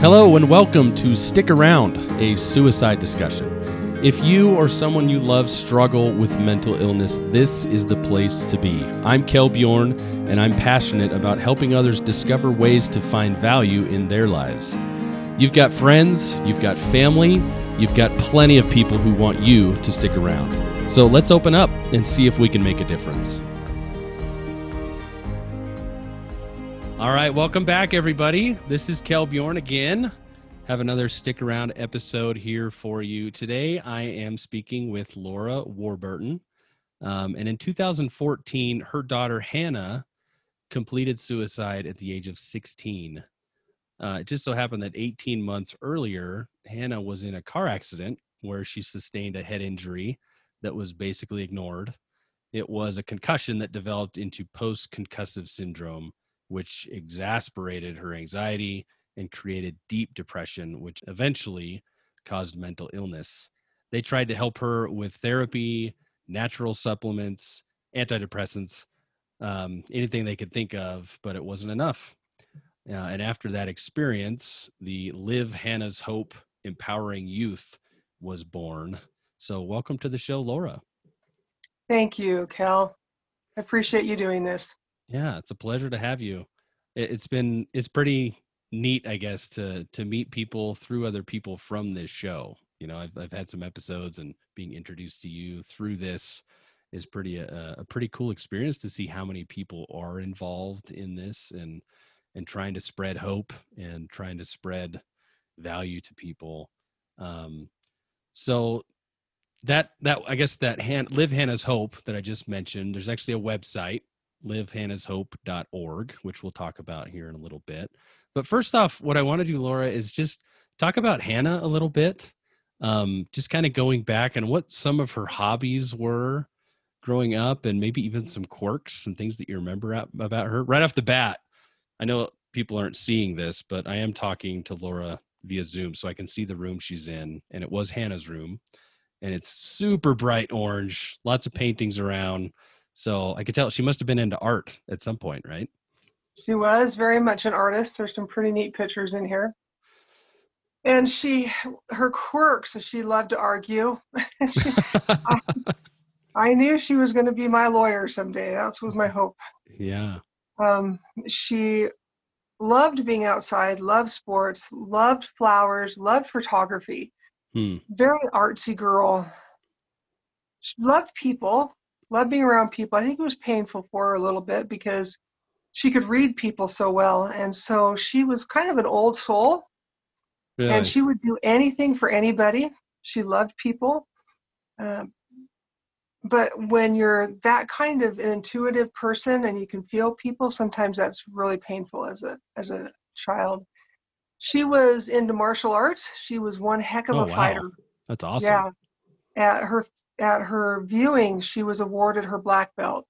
Hello and welcome to Stick Around, a suicide discussion. If you or someone you love struggle with mental illness, this is the place to be. I'm Kel Bjorn, and I'm passionate about helping others discover ways to find value in their lives. You've got friends, you've got family, you've got plenty of people who want you to stick around. So let's open up and see if we can make a difference. All right, welcome back, everybody. This is Kel Bjorn again. Have another stick around episode here for you. Today, I am speaking with Laura Warburton. Um, and in 2014, her daughter Hannah completed suicide at the age of 16. Uh, it just so happened that 18 months earlier, Hannah was in a car accident where she sustained a head injury that was basically ignored. It was a concussion that developed into post concussive syndrome which exasperated her anxiety and created deep depression, which eventually caused mental illness. They tried to help her with therapy, natural supplements, antidepressants, um, anything they could think of, but it wasn't enough. Uh, and after that experience, the Live Hannah's Hope Empowering Youth was born. So, welcome to the show, Laura. Thank you, Kel. I appreciate you doing this. Yeah, it's a pleasure to have you. It's been it's pretty neat, I guess, to to meet people through other people from this show. You know, I've I've had some episodes and being introduced to you through this is pretty a, uh, a pretty cool experience to see how many people are involved in this and and trying to spread hope and trying to spread value to people. Um, so that that I guess that hand, live Hannah's hope that I just mentioned. There's actually a website livehannahshope.org, which we'll talk about here in a little bit. But first off, what I want to do, Laura, is just talk about Hannah a little bit. Um, just kind of going back and what some of her hobbies were growing up, and maybe even some quirks and things that you remember about her. Right off the bat, I know people aren't seeing this, but I am talking to Laura via Zoom, so I can see the room she's in, and it was Hannah's room, and it's super bright orange, lots of paintings around. So I could tell she must have been into art at some point, right? She was very much an artist. There's some pretty neat pictures in here. And she, her quirks, she loved to argue. she, I, I, knew she was going to be my lawyer someday. That was my hope. Yeah. Um, she loved being outside, loved sports, loved flowers, loved photography. Hmm. Very artsy girl. She loved people loved being around people. I think it was painful for her a little bit because she could read people so well. And so she was kind of an old soul. Really? And she would do anything for anybody. She loved people. Um, but when you're that kind of an intuitive person and you can feel people, sometimes that's really painful as a as a child. She was into martial arts. She was one heck of oh, a wow. fighter. That's awesome. Yeah. At her at her viewing, she was awarded her black belt.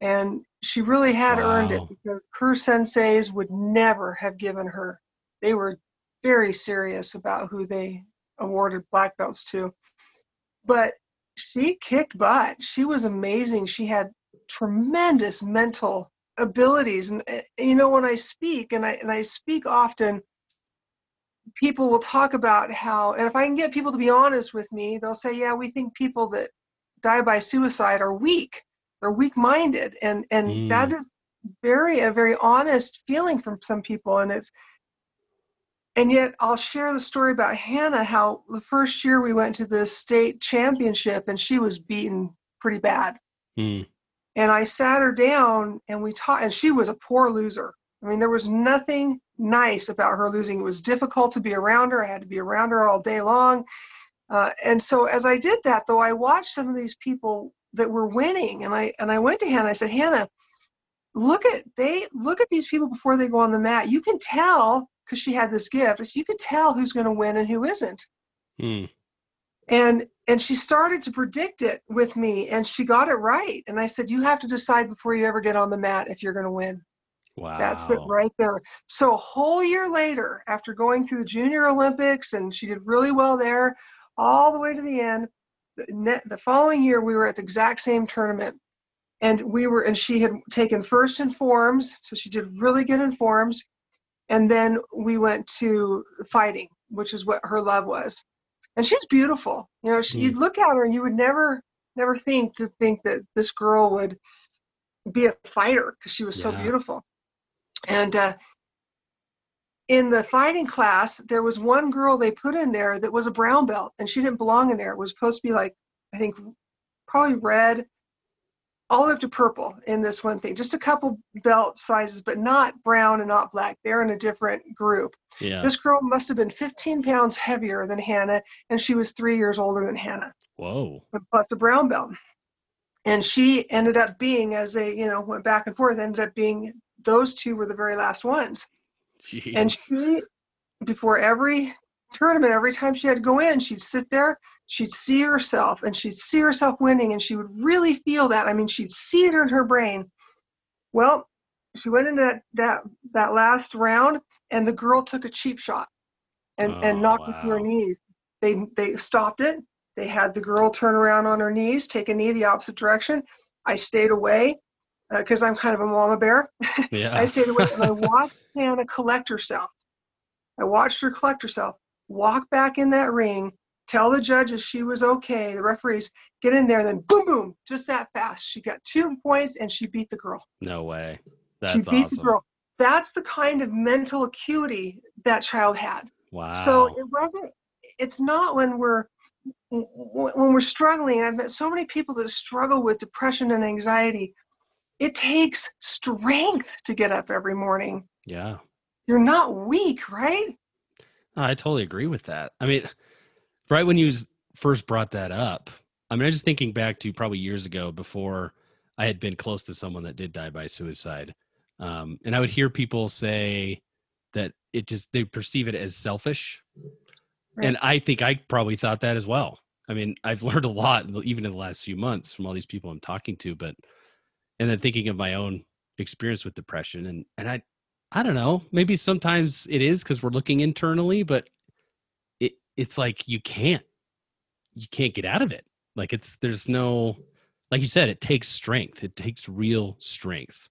And she really had wow. earned it because her senseis would never have given her. They were very serious about who they awarded black belts to. But she kicked butt. She was amazing. She had tremendous mental abilities. And eh, you know, when I speak, and I and I speak often, people will talk about how, and if I can get people to be honest with me, they'll say, yeah, we think people that die by suicide are weak, they're weak-minded, and and mm. that is very a very honest feeling from some people. And if and yet I'll share the story about Hannah. How the first year we went to the state championship, and she was beaten pretty bad. Mm. And I sat her down, and we talked, and she was a poor loser. I mean, there was nothing nice about her losing. It was difficult to be around her. I had to be around her all day long. Uh, and so as I did that, though, I watched some of these people that were winning, and I and I went to Hannah. I said, Hannah, look at they look at these people before they go on the mat. You can tell because she had this gift. You could tell who's going to win and who isn't. Hmm. And and she started to predict it with me, and she got it right. And I said, you have to decide before you ever get on the mat if you're going to win. Wow. That's it right there. So a whole year later, after going through the Junior Olympics, and she did really well there, all the way to the end, the, the following year we were at the exact same tournament. And we were, and she had taken first in forms, so she did really good in forms. and then we went to fighting, which is what her love was. And she's beautiful. You know, she, mm. you'd look at her and you would never, never think to think that this girl would be a fighter because she was yeah. so beautiful. And uh, in the fighting class, there was one girl they put in there that was a brown belt, and she didn't belong in there. It was supposed to be like, I think, probably red, all the way up to purple in this one thing. Just a couple belt sizes, but not brown and not black. They're in a different group. Yeah. This girl must have been 15 pounds heavier than Hannah, and she was three years older than Hannah. Whoa. Plus the brown belt. And she ended up being, as they, you know, went back and forth, ended up being, those two were the very last ones. Jeez. And she, before every tournament, every time she had to go in, she'd sit there, she'd see herself, and she'd see herself winning, and she would really feel that. I mean, she'd see it in her brain. Well, she went into that that, that last round, and the girl took a cheap shot, and oh, and knocked wow. her to her knees. They they stopped it. They had the girl turn around on her knees, take a knee the opposite direction. I stayed away because uh, I'm kind of a mama bear. Yeah. I stayed away and I watched Hannah collect herself. I watched her collect herself, walk back in that ring, tell the judges she was okay, the referees get in there, then boom, boom, just that fast. She got two points and she beat the girl. No way. That's she beat awesome. the girl. That's the kind of mental acuity that child had. Wow. So it wasn't. It's not when we're when we're struggling. I've met so many people that struggle with depression and anxiety it takes strength to get up every morning. Yeah. You're not weak, right? I totally agree with that. I mean, right when you first brought that up, I mean, I was just thinking back to probably years ago before I had been close to someone that did die by suicide. Um, and I would hear people say that it just, they perceive it as selfish. Right. And I think I probably thought that as well. I mean, I've learned a lot, even in the last few months, from all these people I'm talking to, but and then thinking of my own experience with depression and and i i don't know maybe sometimes it is because we're looking internally but it it's like you can't you can't get out of it. Like it's there's no like you said it takes strength it takes real strength.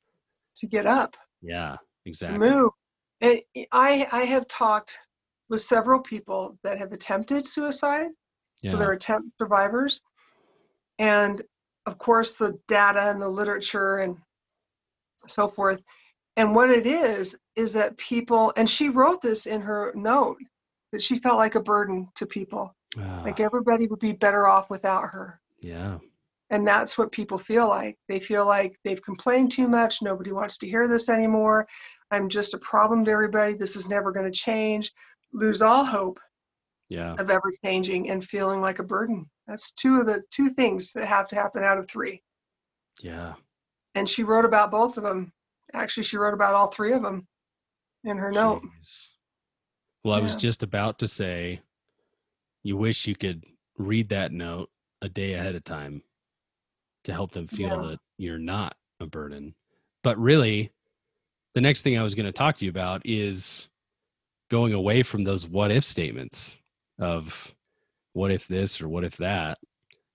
To get up. Yeah exactly. move. And i i have talked with several people that have attempted suicide yeah. so they're attempt survivors and of course, the data and the literature and so forth. And what it is, is that people, and she wrote this in her note, that she felt like a burden to people. Ah. Like everybody would be better off without her. Yeah. And that's what people feel like. They feel like they've complained too much. Nobody wants to hear this anymore. I'm just a problem to everybody. This is never going to change. Lose all hope yeah. of ever changing and feeling like a burden. That's two of the two things that have to happen out of three. Yeah. And she wrote about both of them. Actually, she wrote about all three of them in her Jeez. note. Well, yeah. I was just about to say, you wish you could read that note a day ahead of time to help them feel yeah. that you're not a burden. But really, the next thing I was going to talk to you about is going away from those what if statements of what if this or what if that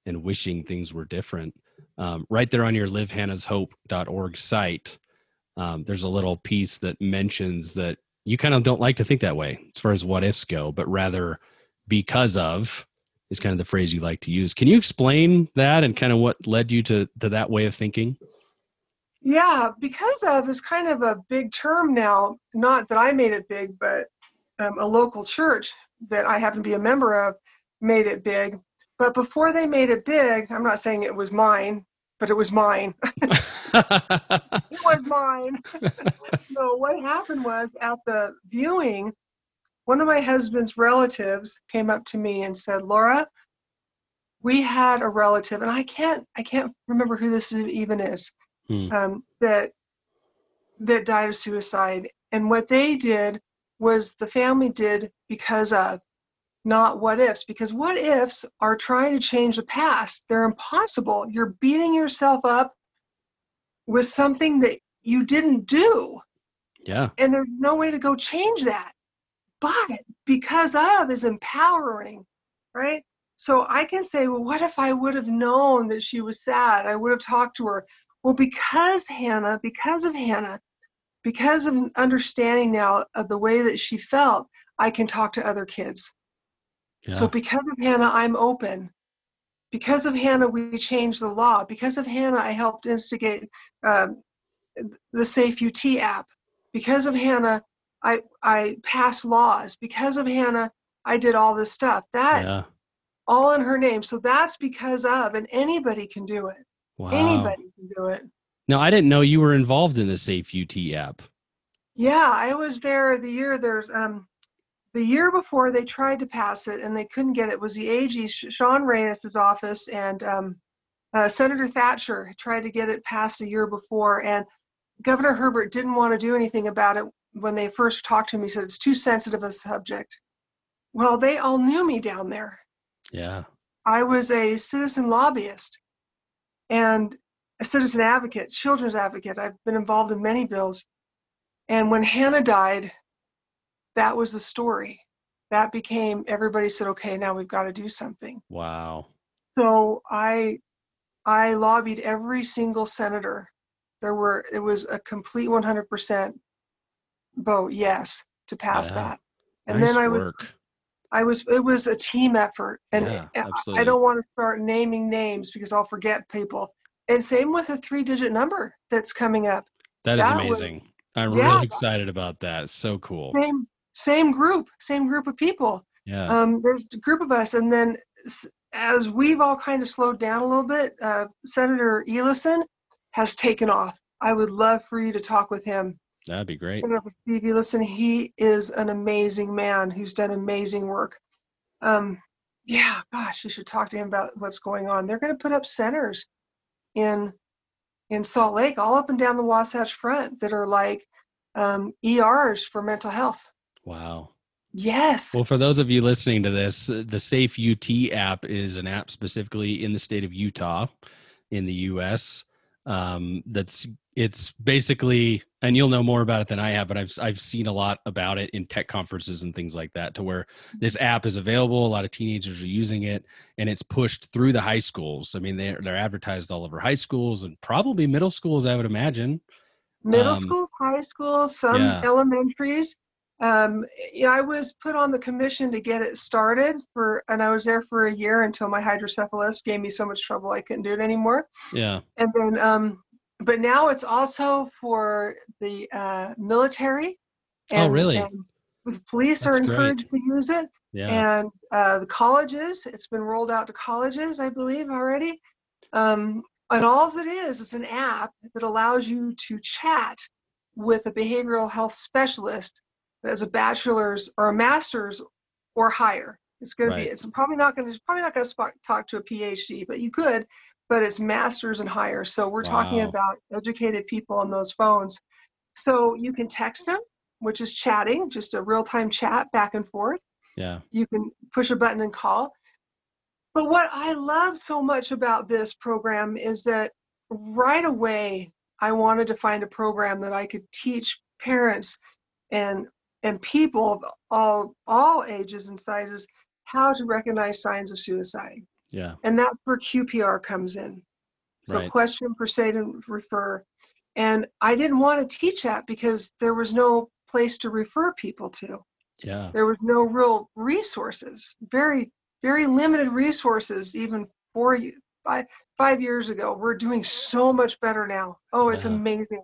and wishing things were different um, right there on your livehannahshope.org site um, there's a little piece that mentions that you kind of don't like to think that way as far as what ifs go but rather because of is kind of the phrase you like to use. Can you explain that and kind of what led you to to that way of thinking? Yeah because of is kind of a big term now not that i made it big but um, a local church that i happen to be a member of made it big. But before they made it big, I'm not saying it was mine, but it was mine. it was mine. so what happened was at the viewing, one of my husband's relatives came up to me and said, "Laura, we had a relative, and I can't I can't remember who this even is, hmm. um, that that died of suicide. And what they did was the family did because of not what ifs, because what ifs are trying to change the past. They're impossible. You're beating yourself up with something that you didn't do. Yeah. And there's no way to go change that. But because of is empowering, right? So I can say, well, what if I would have known that she was sad? I would have talked to her. Well, because Hannah, because of Hannah, because of understanding now of the way that she felt, I can talk to other kids. Yeah. So because of Hannah, I'm open. Because of Hannah, we changed the law. Because of Hannah, I helped instigate um, the Safe UT app. Because of Hannah, I I passed laws. Because of Hannah, I did all this stuff. That yeah. all in her name. So that's because of, and anybody can do it. Wow. Anybody can do it. Now I didn't know you were involved in the Safe UT app. Yeah, I was there the year there's um the year before they tried to pass it and they couldn't get it. was the AG Sean Reyes' office and um, uh, Senator Thatcher tried to get it passed a year before and Governor Herbert didn't want to do anything about it when they first talked to me. He said it's too sensitive a subject. Well, they all knew me down there. Yeah. I was a citizen lobbyist and a citizen advocate, children's advocate. I've been involved in many bills. And when Hannah died, that was the story. That became everybody said, okay, now we've got to do something. Wow. So I I lobbied every single senator. There were it was a complete 100% vote yes to pass yeah. that. And nice then I work. was I was it was a team effort and yeah, I, I don't want to start naming names because I'll forget people. And same with a three digit number that's coming up. That is that amazing. Was, I'm yeah, really excited about that. So cool. Same same group, same group of people. Yeah. Um, there's a group of us, and then as we've all kind of slowed down a little bit, uh, Senator Eliason has taken off. I would love for you to talk with him. That'd be great. Senator Steve Eliason, he is an amazing man who's done amazing work. Um, yeah, gosh, you should talk to him about what's going on. They're going to put up centers in in Salt Lake, all up and down the Wasatch Front, that are like um, ERs for mental health. Wow. Yes. Well, for those of you listening to this, the Safe UT app is an app specifically in the state of Utah in the US. Um, that's it's basically and you'll know more about it than I have, but I've I've seen a lot about it in tech conferences and things like that to where this app is available, a lot of teenagers are using it and it's pushed through the high schools. I mean they they're advertised all over high schools and probably middle schools I would imagine. Middle um, schools, high schools, some yeah. elementaries um, yeah, I was put on the commission to get it started for, and I was there for a year until my hydrocephalus gave me so much trouble I couldn't do it anymore. Yeah. And then, um, but now it's also for the uh, military. Oh, and, oh, really? And the police That's are encouraged great. to use it. Yeah. And uh, the colleges, it's been rolled out to colleges, I believe, already. Um, and all it is is an app that allows you to chat with a behavioral health specialist as a bachelor's or a master's or higher. It's going right. to be. It's probably not going to. Probably not going to talk to a PhD, but you could. But it's masters and higher. So we're wow. talking about educated people on those phones. So you can text them, which is chatting, just a real time chat back and forth. Yeah. You can push a button and call. But what I love so much about this program is that right away I wanted to find a program that I could teach parents and and people of all all ages and sizes how to recognize signs of suicide. Yeah. And that's where QPR comes in. So right. question, persuade, and refer. And I didn't want to teach that because there was no place to refer people to. Yeah. There was no real resources. Very, very limited resources even for you. Five five years ago. We're doing so much better now. Oh, it's yeah. amazing.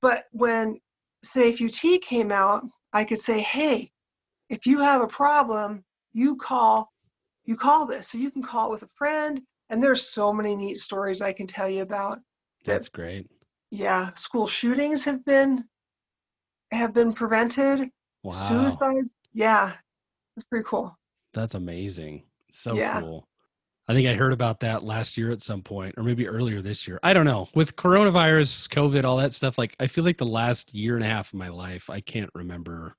But when Safe UT came out, I could say, hey, if you have a problem, you call, you call this. So you can call it with a friend. And there's so many neat stories I can tell you about. That, That's great. Yeah, school shootings have been have been prevented. Wow. Suicides. Yeah, it's pretty cool. That's amazing. So yeah. cool. I think I heard about that last year at some point, or maybe earlier this year. I don't know. With coronavirus, COVID, all that stuff, like I feel like the last year and a half of my life, I can't remember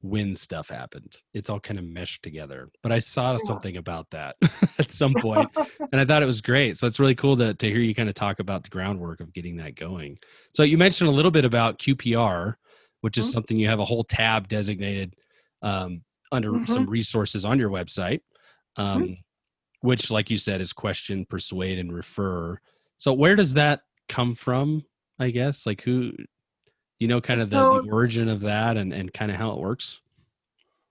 when stuff happened. It's all kind of meshed together. But I saw yeah. something about that at some point, and I thought it was great. So it's really cool to to hear you kind of talk about the groundwork of getting that going. So you mentioned a little bit about QPR, which is mm-hmm. something you have a whole tab designated um, under mm-hmm. some resources on your website. Mm-hmm. Um, mm-hmm which like you said is question persuade and refer so where does that come from i guess like who You know, kind of So- the, the origin of that and, and kind of how it works?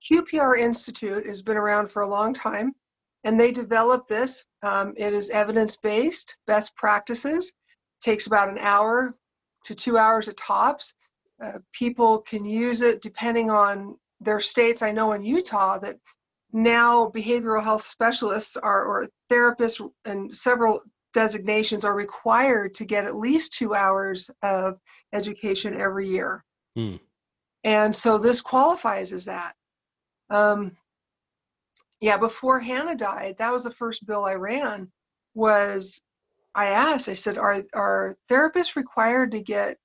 QPR Institute has been around for a long time, and they developed this. Um, it is evidence-based, best practices. Takes about an hour to two hours at tops. Uh, people can use it depending on their states. I know in Utah that now behavioral health specialists are, or therapists and several designations are required to get at least two hours of education every year. Hmm. And so this qualifies as that. Um, yeah, before Hannah died, that was the first bill I ran. Was I asked? I said, "Are are therapists required to get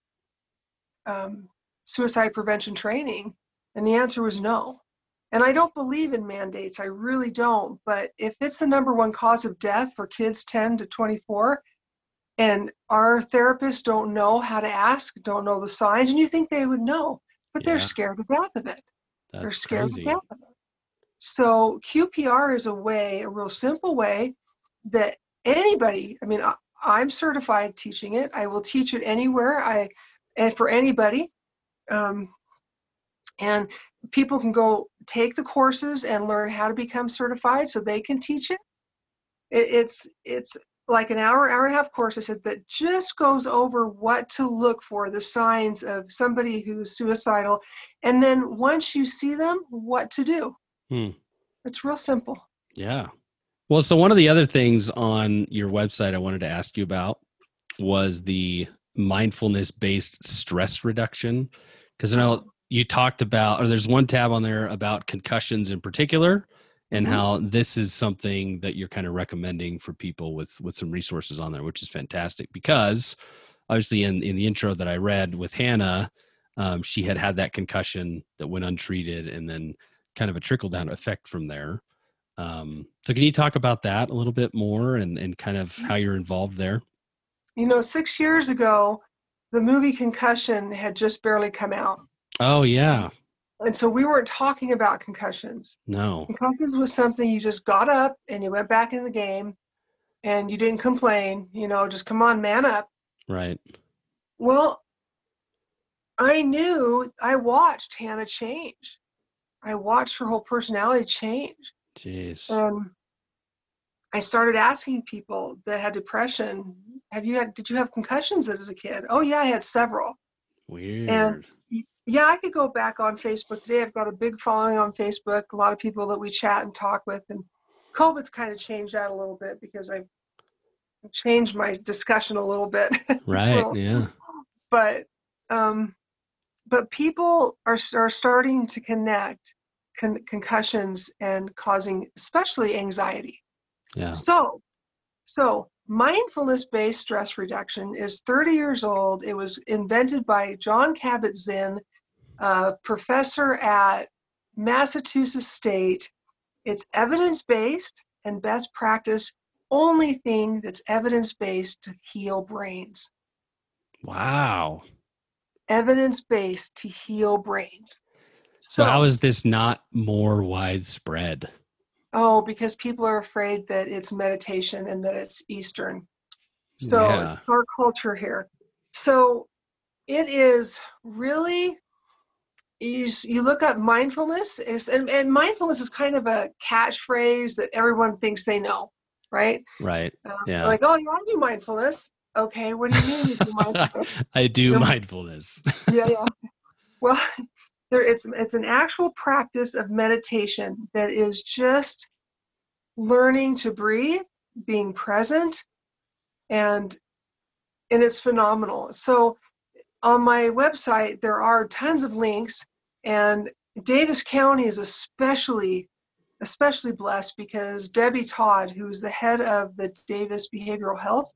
um, suicide prevention training?" And the answer was no. And I don't believe in mandates. I really don't. But if it's the number one cause of death for kids 10 to 24, and our therapists don't know how to ask, don't know the signs, and you think they would know, but they're scared to death of it they're scared crazy. to death of it. So QPR is a way, a real simple way that anybody, I mean, I, I'm certified teaching it. I will teach it anywhere. I and for anybody. Um, and people can go take the courses and learn how to become certified so they can teach it. it it's it's like an hour, hour and a half course I said that just goes over what to look for, the signs of somebody who's suicidal, and then once you see them, what to do. Hmm. It's real simple. Yeah. Well, so one of the other things on your website I wanted to ask you about was the mindfulness based stress reduction. Because I know you talked about, or there's one tab on there about concussions in particular, and Mhm. how this is something that you're kind of recommending for people with with some resources on there, which is fantastic. Because obviously, in in the intro that I read with Hannah, um, she had had that concussion that went untreated, and then kind of a trickle down effect from there. Um, so can you talk about that a little bit more and, and kind of how you're involved there? You know, six years ago, the movie Concussion had just barely come out. Oh yeah. And so we weren't talking about concussions. No. Concussions was something you just got up and you went back in the game and you didn't complain, you know, just come on, man up. Right. Well, I knew I watched Hannah change. I watched her whole personality change. Jeez. And I started asking people that had depression, have you had did you have concussions as a kid? Oh yeah, I had several. Weird. Yeah, I could go back on Facebook today. I've got a big following on Facebook, a lot of people that we chat and talk with and COVID's kind of changed that a little bit because I've changed my discussion a little bit. right. Well, Yeah. but um, but people are are starting to connect con- concussions and causing especially anxiety. Yeah. So, so mindfulness-based stress reduction is 30 years old. It was invented by John Kabat-Zinn, a professor at Massachusetts State. It's evidence-based and best practice. Only thing that's evidence-based to heal brains. Wow. Evidence-based to heal brains. So how is this not more widespread? Oh, because people are afraid that it's meditation and that it's Eastern. So Yeah. our culture here. So it is really you, you look up mindfulness is and, and mindfulness is kind of a catchphrase that everyone thinks they know, right? Right. Um, Yeah. Like, oh, yeah, I do mindfulness. Okay, what do you mean you do mindfulness? I do Yeah. mindfulness. yeah, yeah. Well, there it's it's an actual practice of meditation that is just learning to breathe, being present, and and it's phenomenal. So on my website there are tons of links, and Davis County is especially especially blessed because Debbie Todd, who's the head of the Davis Behavioral Health,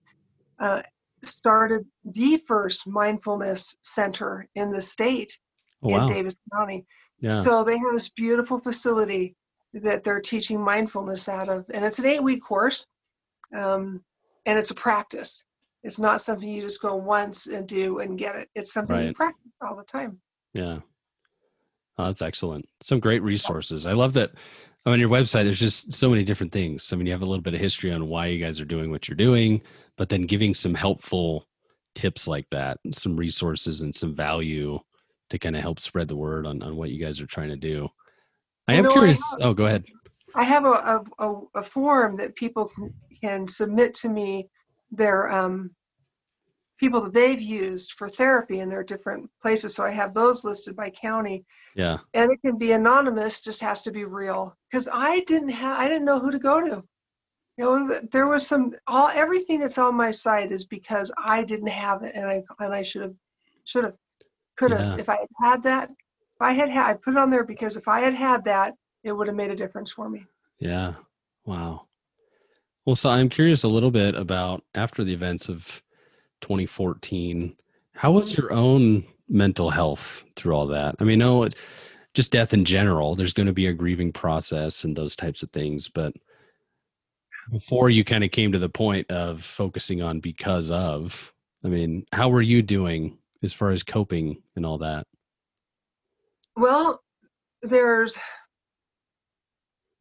uh, started the first mindfulness center in the state Oh, in. Davis County. Yeah. So they have this beautiful facility that they're teaching mindfulness out of, and it's an eight-week course, um, and it's a practice. It's not something you just go once and do and get it. It's something you practice all the time. Yeah. Oh, that's excellent. Some great resources. I love that on your website, there's just so many different things. I mean, you have a little bit of history on why you guys are doing what you're doing, but then giving some helpful tips like that, some resources and some value to kind of help spread the word on, on what you guys are trying to do. I you am know, curious. I have, oh, go ahead. I have a, a, a, form that people can, can submit to me their um, people that they've used for therapy in their different places. So I have those listed by county. Yeah. And it can be anonymous, just has to be real. Because I didn't have I didn't know who to go to. You know, there was some all everything that's on my site is because I didn't have it and I and I should have should have could have yeah. if I had had that if I had had I put it on there because if I had had that it would have made a difference for me. Yeah. Wow. Well, so I'm curious a little bit about after the events of 2014. How was your own mental health through all that? I mean, no, just death in general. There's going to be a grieving process and those types of things, but before you kind of came to the point of focusing on because of, I mean, how were you doing as far as coping and all that? Well, there's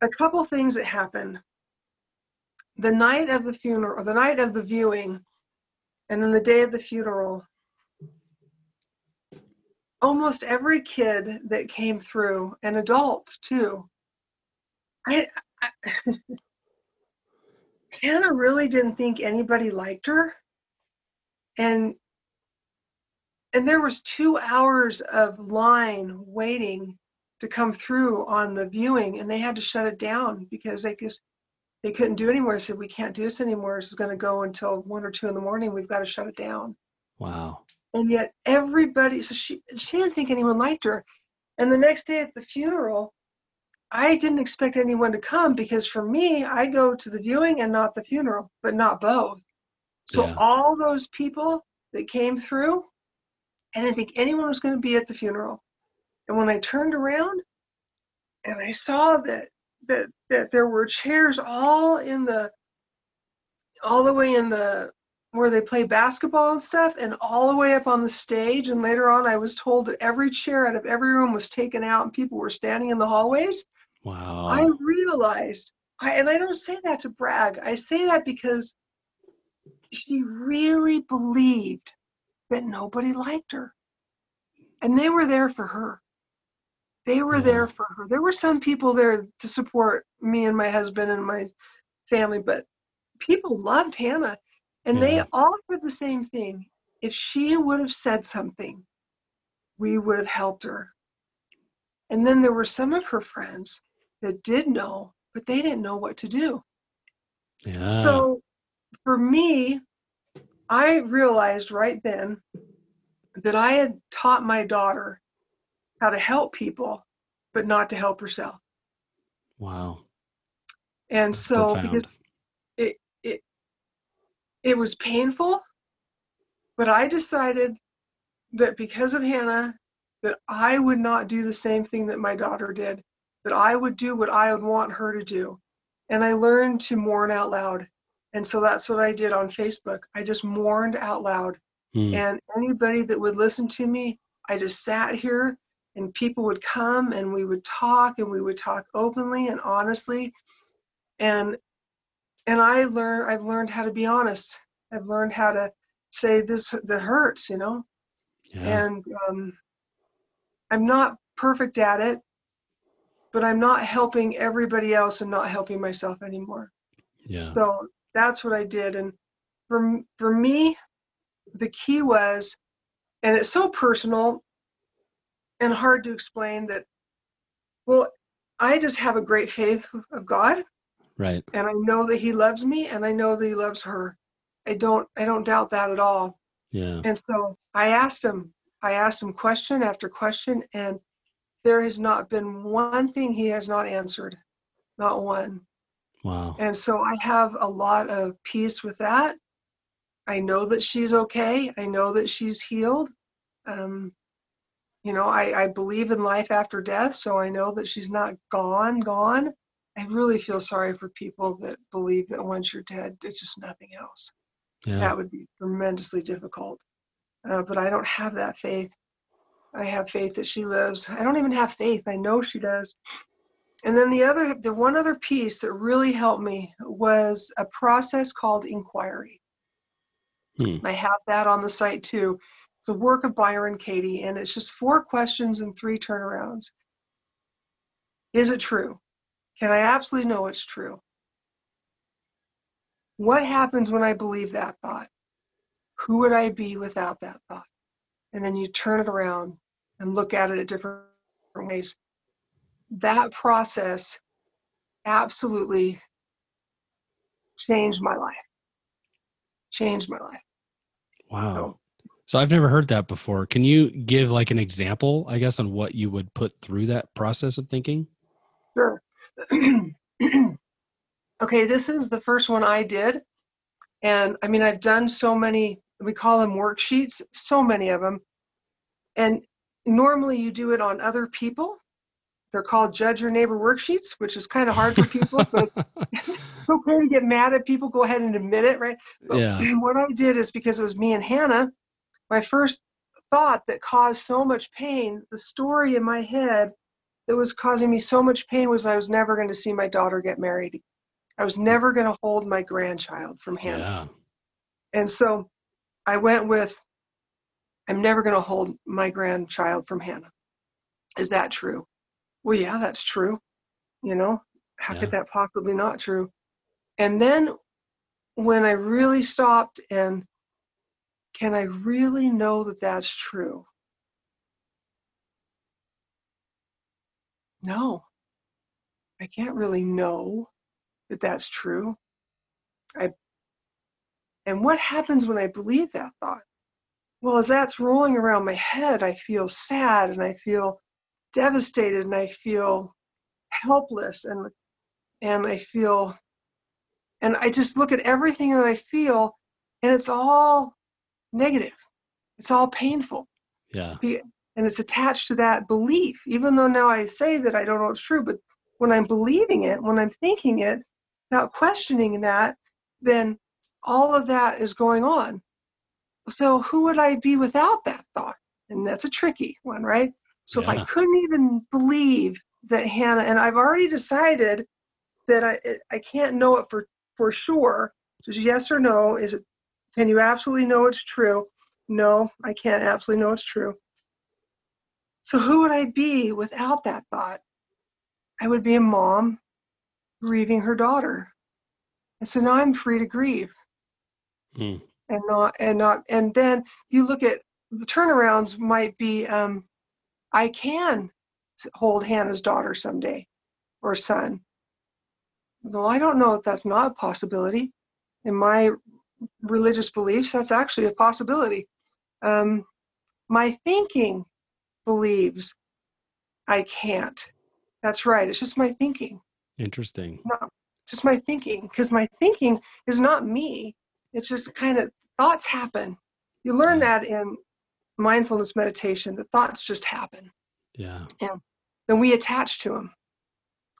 a couple things that happened. The night of the funeral, or the night of the viewing, and then the day of the funeral, almost every kid that came through, and adults too, I, I Hannah really didn't think anybody liked her. And and there was two hours of line waiting to come through on the viewing and they had to shut it down because they just they couldn't do anymore. Said we can't do this anymore. This is going to go until one or two in the morning. We've got to shut it down. Wow. And yet everybody, so she she didn't think anyone liked her. And the next day at the funeral, I didn't expect anyone to come because for me, I go to the viewing and not the funeral, but not both. So yeah. all those people that came through, I didn't think anyone was going to be at the funeral. And when I turned around and I saw that that that there were chairs all in the all the way in the where they play basketball and stuff and all the way up on the stage and later on i was told that every chair out of every room was taken out and people were standing in the hallways. Wow. i realized I, and i don't say that to brag i say that because she really believed that nobody liked her. And they were there for her they were there for her. There were some people there to support me and my husband and my family, but people loved Hannah. And yeah. they all said the same thing. If she would have said something, we would have helped her. And then there were some of her friends that did know, but they didn't know what to do. Yeah. So for me, I realized right then that I had taught my daughter how to help people, but not to help herself. Wow. And That's so profound. because it it it was painful, but I decided that because of Hannah, that I would not do the same thing that my daughter did, that I would do what I would want her to do. And I learned to mourn out loud. And so that's what I did on Facebook. I just mourned out loud. Hmm. And anybody that would listen to me, I just sat here and people would come and we would talk and we would talk openly and honestly. And and i learned i've learned how to be honest. I've learned how to say this that hurts you know? Yeah. and um, i'm not perfect at it but i'm not helping everybody else and not helping myself anymore. Yeah. so that's what i did. And for for me the key was and it's so personal and hard to explain that well i just have a great faith of god. Right. And i know that he loves me and i know that he loves her. I don't i don't doubt that at all. Yeah. And so i asked him i asked him question after question and there has not been one thing he has not answered not one. Wow. And so i have a lot of peace with that. I know that she's okay. I know that she's healed. Um, you know, I, I believe in life after death, so I know that she's not gone, gone. I really feel sorry for people that believe that once you're dead, it's just nothing else. Yeah. That would be tremendously difficult. Uh, but I don't have that faith. I have faith that she lives. I don't even have faith. I know she does. And then the other, the one other piece that really helped me was a process called inquiry. Hmm. I have that on the site too. It's a work of Byron Katie, and it's just four questions and three turnarounds. Is it true? Can I absolutely know it's true? What happens when I believe that thought? Who would I be without that thought? And then you turn it around and look at it at different ways. That process absolutely changed my life. Changed my life. Wow. So, so I've never heard that before. Can you give like an example, I guess, on what you would put through that process of thinking? Sure. okay, this is the first one I did. And I mean, I've done so many, we call them worksheets, so many of them. And normally you do it on other people. They're called judge your neighbor worksheets, which is kind of hard for people, but it's okay to get mad at people. Go ahead and admit it, right? But yeah. What I did is because it was me and Hannah, my first thought that caused so much pain, the story in my head that was causing me so much pain was I was never going to see my daughter get married. I was never going to hold my grandchild from Hannah. Yeah. And so I went with, I'm never going to hold my grandchild from Hannah. Is that true? Well, yeah, that's true. You know, how yeah. could that possibly not true? And then when I really stopped and can I really know that that's true? No, I can't really know that that's true. I and what happens when I believe that thought? Well, as that's rolling around my head, I feel sad and I feel devastated and I feel helpless and and I feel and I just look at everything that I feel and it's all negative. It's all painful. Yeah and it's attached to that belief even though now i say that i don't know it's true but when i'm believing it when i'm thinking it without questioning that then all of that is going on so who would i be without that thought and that's a tricky one right so yeah. if i couldn't even believe that hannah and i've already decided that i i can't know it for for sure just yes or no is it can you absolutely know it's true no i can't absolutely know it's true so who would I be without that thought? I would be a mom grieving her daughter. And so now I'm free to grieve. Mm. And not and not and then you look at the turnarounds might be um, I can hold Hannah's daughter someday or son. Well, I don't know if that's not a possibility. In my religious beliefs, that's actually a possibility. Um, my thinking believes I can't. That's right. It's just my thinking. Interesting. Not just my thinking, because my thinking is not me. It's just kind of thoughts happen. You learn yeah. that in mindfulness meditation. The thoughts just happen. Yeah. And then we attach to them.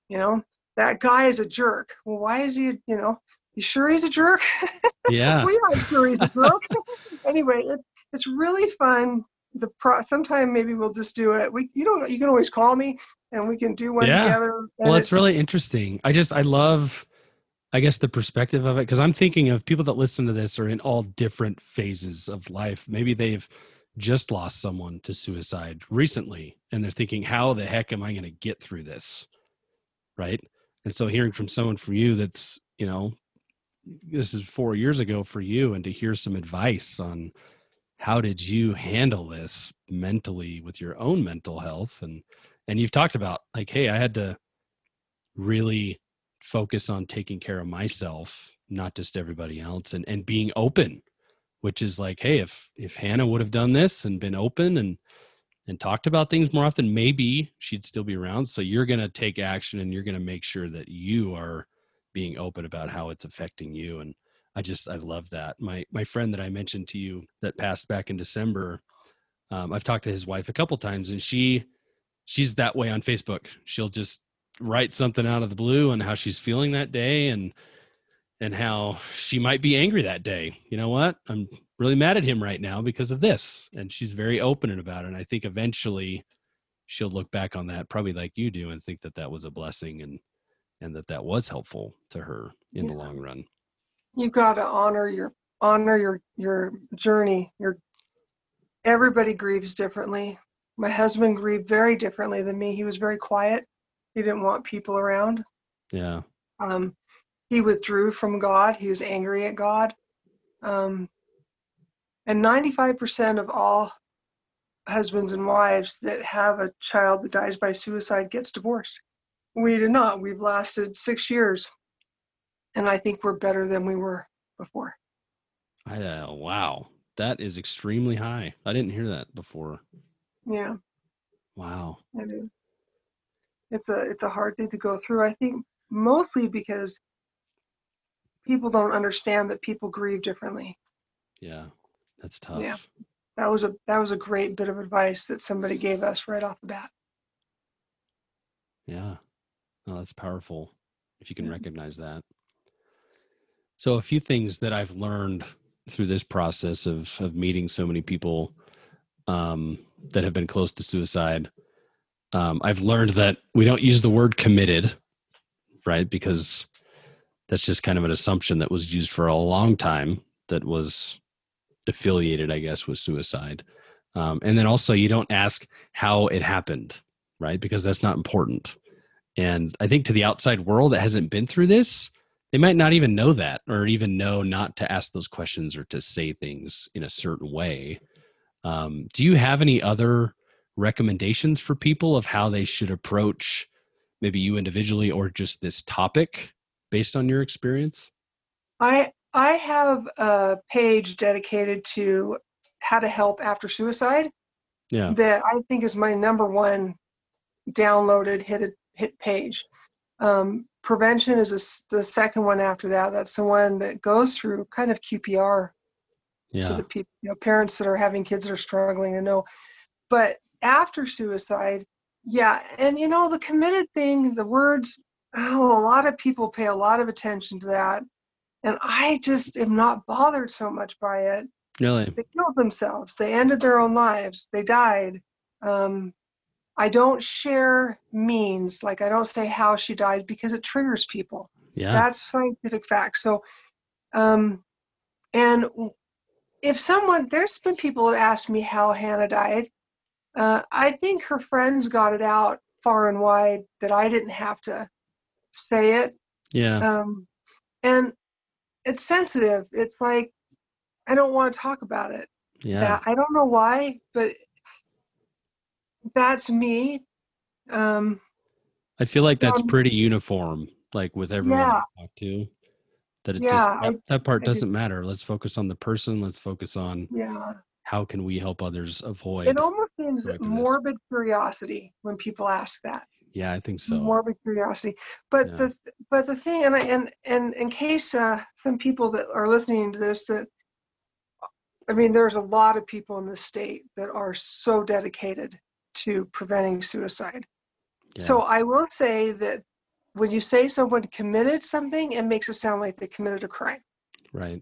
You know, that guy is a jerk. Well, why is he? You know, you sure he's a jerk? Yeah. we are sure he's a jerk. anyway, it's it's really fun the pro sometime maybe we'll just do it we you don't you can always call me and we can do one yeah. together well it's, it's really interesting i just i love i guess the perspective of it because i'm thinking of people that listen to this are in all different phases of life maybe they've just lost someone to suicide recently and they're thinking how the heck am i going to get through this right and so hearing from someone from you that's you know this is four years ago for you and to hear some advice on how did you handle this mentally with your own mental health? And and you've talked about like hey i had to really focus on taking care of myself not just everybody else and and being open which is like hey if if hannah would have done this and been open and and talked about things more often maybe she'd still be around. So you're going to take action and you're going to make sure that you are being open about how it's affecting you and I just I love that. My my friend that I mentioned to you that passed back in December, um, I've talked to his wife a couple times, and she she's that way on Facebook. She'll just write something out of the blue on how she's feeling that day and and how she might be angry that day. You know what? I'm really mad at him right now because of this. And she's very open about it. And I think eventually she'll look back on that probably like you do and think that that was a blessing and and that that was helpful to her in yeah. the long run you got to honor your honor your your journey. Your everybody grieves differently. My husband grieved very differently than me. He was very quiet. He didn't want people around. Yeah. Um, he withdrew from God. He was angry at God. Um, and 95% of all husbands and wives that have a child that dies by suicide gets divorced. We did not. We've lasted six years. And I think we're better than we were before. I, uh, wow. That is extremely high. I didn't hear that before. Yeah. Wow. It's a it's a hard thing to go through. I think mostly because people don't understand that people grieve differently. Yeah. That's tough. Yeah. That was a that was a great bit of advice that somebody gave us right off the bat. Yeah. No, that's powerful if you can recognize that. So a few things that I've learned through this process of of meeting so many people um, that have been close to suicide. Um, I've learned that we don't use the word committed, right? Because that's just kind of an assumption that was used for a long time that was affiliated, I guess, with suicide. Um, and then also, you don't ask how it happened, right? Because that's not important. And I think to the outside world that hasn't been through this, they might not even know that or even know not to ask those questions or to say things in a certain way. Um, do you have any other recommendations for people of how they should approach maybe you individually or just this topic based on your experience? I I have a page dedicated to how to help after suicide. Yeah. That I think is my number one downloaded hit hit page. Um, prevention is a, the second one after that. That's the one that goes through kind of QPR. Yeah. So the people, you know, parents that are having kids that are struggling to know. But after suicide, yeah, and you know the committed thing, the words. Oh, a lot of people pay a lot of attention to that and I just am not bothered so much by it. Really? They killed themselves. They ended their own lives. They died. Um, I don't share means, like I don't say how she died because it triggers people. Yeah. That's scientific fact. So, um, and if someone, there's been people that asked me how Hannah died. Uh, I think her friends got it out far and wide that I didn't have to say it. Yeah. Um, and it's sensitive. It's like I don't want to talk about it. Yeah. I don't know why, but that's me. Um, I feel like that's um, pretty uniform, like with everyone Yeah. I talk to. That it Yeah, just I- that, that part I doesn't matter. Let's focus on the person. Let's focus on yeah. how can we help others avoid. It almost seems going through this. morbid curiosity when people ask that. yeah, I think so. Morbid curiosity. But Yeah. the but the thing, and I, and and in case uh, some people that are listening to this that. I mean, there's a lot of people in the state that are so dedicated to preventing suicide. yeah. So I will say that when you say someone committed something, it makes it sound like they committed a crime. right.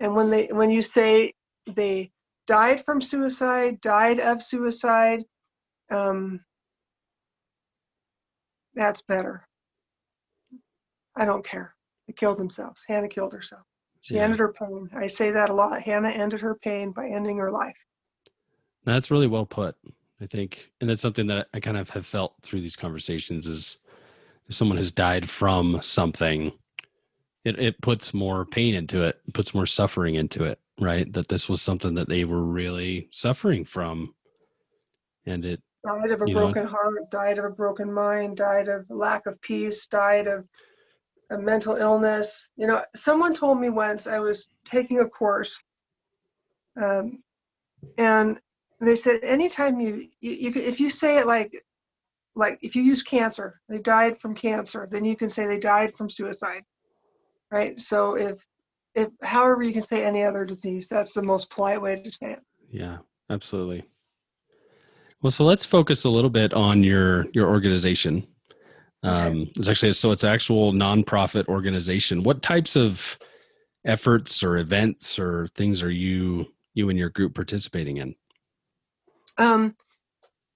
And when they when you say they died from suicide, died of suicide, um, that's better. I don't care. They killed themselves. Hannah killed herself. She Yeah. ended her pain. I say that a lot. Hannah ended her pain by ending her life. That's really well put. I think, and that's something that I kind of have felt through these conversations is if someone has died from something, it, it puts more pain into it, puts more suffering into it, right? That this was something that they were really suffering from. And it, Died of a You know- broken heart, died of a broken mind, died of lack of peace, died of a mental illness. You know, someone told me once I was taking a course, um, and they said anytime you, you, you if you say it like, like if you use cancer, they died from cancer, then you can say they died from suicide, right? So if, if however you can say any other disease, that's the most polite way to say it. yeah, absolutely. Well, so let's focus a little bit on your your organization. Um, it's actually so it's actual nonprofit organization. What types of efforts or events or things are you you and your group participating in? Um,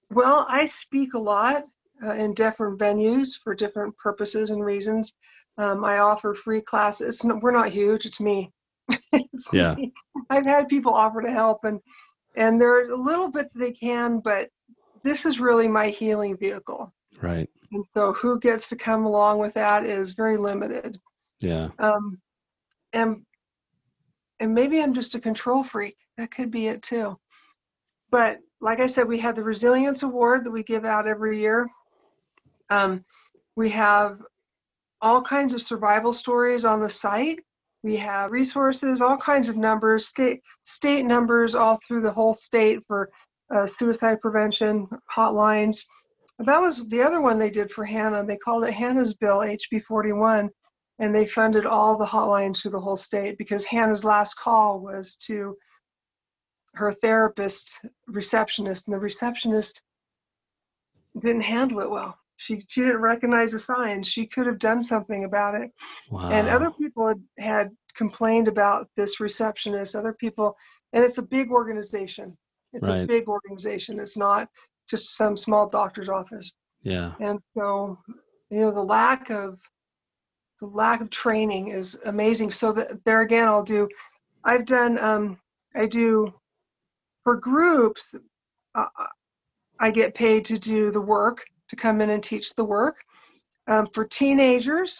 well, I speak a lot uh, in different venues for different purposes and reasons. Um, I offer free classes. It's n- we're not huge. It's me. yeah. I've had people offer to help, and and there are a little bit they can, but this is really my healing vehicle. Right. And so, who gets to come along with that is very limited. Yeah. Um, and and maybe I'm just a control freak. That could be it too. But like I said, we have the Resilience Award that we give out every year. Um, we have all kinds of survival stories on the site. We have resources, all kinds of numbers, state state numbers all through the whole state for uh, suicide prevention hotlines. That was the other one they did for Hannah. They called it Hannah's Bill HB 41, and they funded all the hotlines through the whole state because Hannah's last call was to her therapist receptionist, and the receptionist didn't handle it well. She she didn't recognize the signs. She could have done something about it. Wow. And other people had, had complained about this receptionist. Other people, and it's a big organization. It's Right. a big organization. It's not just some small doctor's office. yeah. And so, you know, the lack of the lack of training is amazing. So that there again, I'll do. I've done. Um, I do for groups. Uh, I get paid to do the work to come in and teach the work. Um, for teenagers,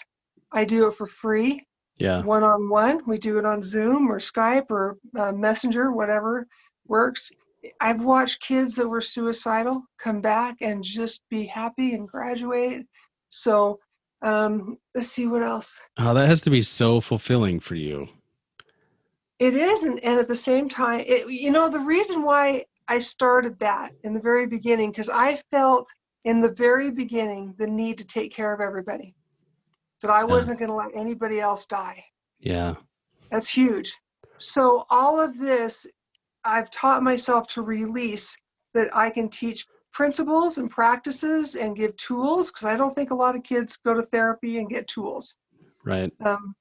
I do it for free, Yeah. one on one. We do it on Zoom or Skype or uh, Messenger, whatever works. I've watched kids that were suicidal come back and just be happy and graduate. So um, let's see what else. Oh, that has to be so fulfilling for you. It is, and, and at the same time, it, you know, the reason why I started that in the very beginning, because I felt in the very beginning the need to take care of everybody, that I wasn't going to let anybody else die. Yeah. That's huge. So, all of this, I've taught myself to release that I can teach principles and practices and give tools, because I don't think a lot of kids go to therapy and get tools. Right. Um,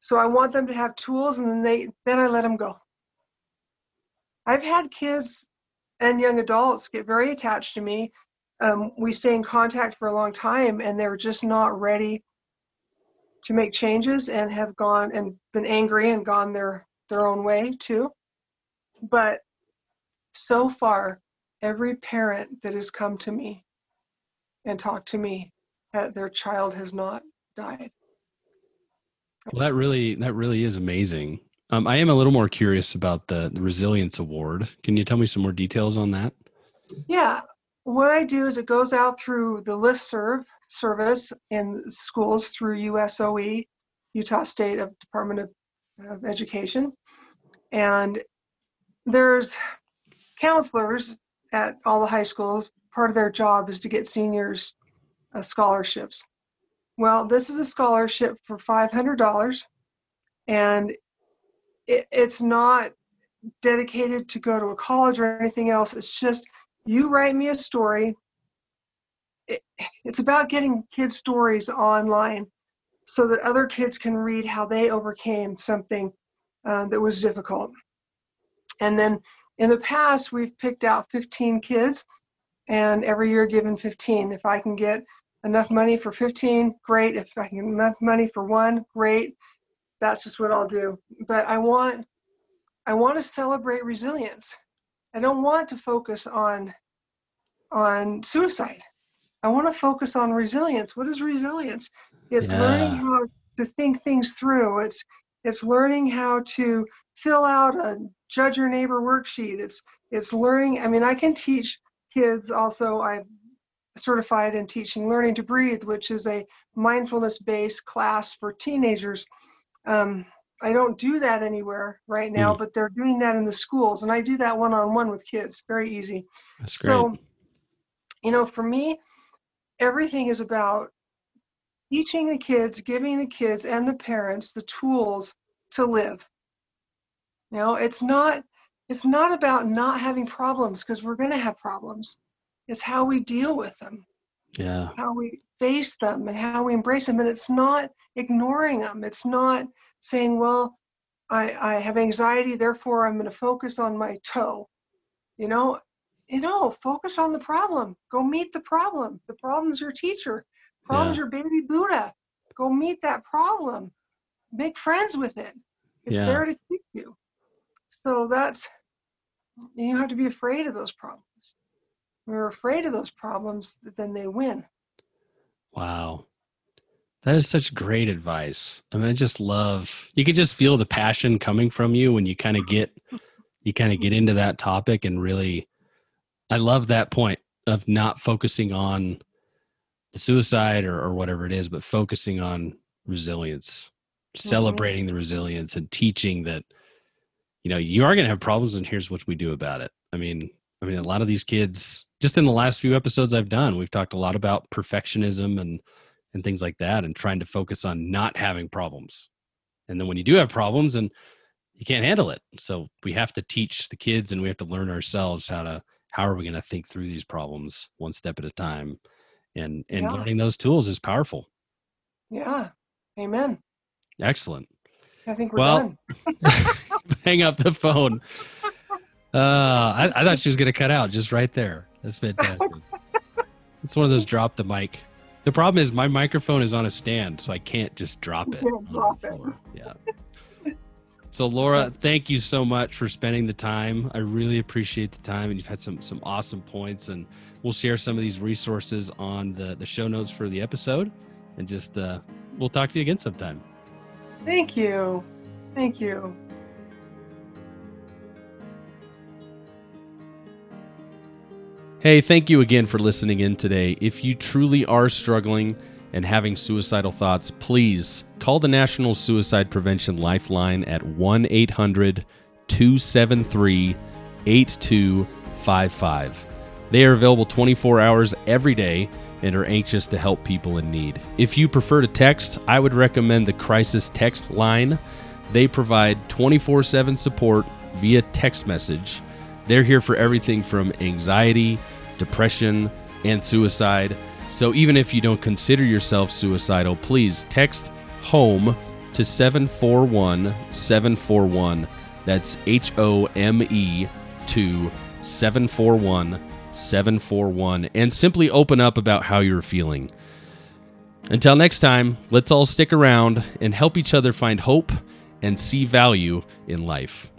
so I want them to have tools, and then they then I let them go. I've had kids and young adults get very attached to me. Um, we stay in contact for a long time, and they're just not ready to make changes, and have gone and been angry and gone their their own way too. But so far, every parent that has come to me and talked to me, their child has not died. Well, that really that really is amazing. Um, I am a little more curious about the, the Resilience Award. Can you tell me some more details on that? Yeah, what I do is it goes out through the listserv service in schools through USOE, Utah State of Department of, of Education, and there's counselors at all the high schools. Part of their job is to get seniors uh, scholarships. Well, this is a scholarship for five hundred dollars, and it, it's not dedicated to go to a college or anything else. It's just you write me a story. It, it's about getting kids' stories online so that other kids can read how they overcame something uh, that was difficult. And then in the past, we've picked out 15 kids, and every year given 15. If I can get enough money for 15, great. If I can enough money for one, great. That's just what I'll do. But I want I want to celebrate resilience. I don't want to focus on on suicide. I want to focus on resilience. What is resilience? It's learning how to think things through. It's it's learning how to fill out a judge your neighbor worksheet. It's it's learning. I mean, I can teach kids also. I'm certified in teaching learning to breathe, which is a mindfulness based class for teenagers. Um, I don't do that anywhere right now, but they're doing that in the schools, and I do that one on one with kids. Very easy. That's great. So, you know, for me, everything is about teaching the kids, giving the kids and the parents the tools to live. You know, it's not it's not about not having problems because we're going to have problems. It's how we deal with them, yeah. how we face them, and how we embrace them. And it's not ignoring them. It's not saying, "Well, I I have anxiety, therefore I'm going to focus on my toe." You know, you know, focus on the problem. Go meet the problem. The problem's your teacher. Problem's Yeah. your baby Buddha. Go meet that problem. Make friends with it. It's Yeah. there to teach you. So that's you don't have to be afraid of those problems. You're afraid of those problems, then they win. Wow. That is such great advice. I mean, I just love you can just feel the passion coming from you when you kind of get you kind of get into that topic and really I love that point of not focusing on the suicide or, or whatever it is, but focusing on resilience, mm-hmm. celebrating the resilience and teaching that, you know, you are gonna have problems and here's what we do about it. I mean, I mean a lot of these kids just in the last few episodes I've done, we've talked a lot about perfectionism and and things like that and trying to focus on not having problems. And then when you do have problems and you can't handle it. So we have to teach the kids and we have to learn ourselves how to how are we going to think through these problems one step at a time. And and Yeah. learning those tools is powerful. Yeah. Amen. Excellent. I think we're Well, done. Hang up the phone. Uh, I, I thought she was going to cut out just right there. That's fantastic. it's one of those drop the mic. The problem is my microphone is on a stand, so I can't just drop it. drop it. Yeah. So Laura, thank you so much for spending the time. I really appreciate the time, and you've had some some awesome points. And we'll share some of these resources on the the show notes for the episode, and just uh, we'll talk to you again sometime. Thank you. Thank you. Hey, thank you again for listening in today. If you truly are struggling and having suicidal thoughts, please call the National Suicide Prevention Lifeline at 1 800 273 8255. They are available 24 hours every day and are anxious to help people in need. If you prefer to text, I would recommend the Crisis Text Line. They provide 24 7 support via text message. They're here for everything from anxiety, depression, and suicide. So even if you don't consider yourself suicidal, please text HOME to 741 741. That's H O M E to 741 741 and simply open up about how you're feeling. Until next time, let's all stick around and help each other find hope and see value in life.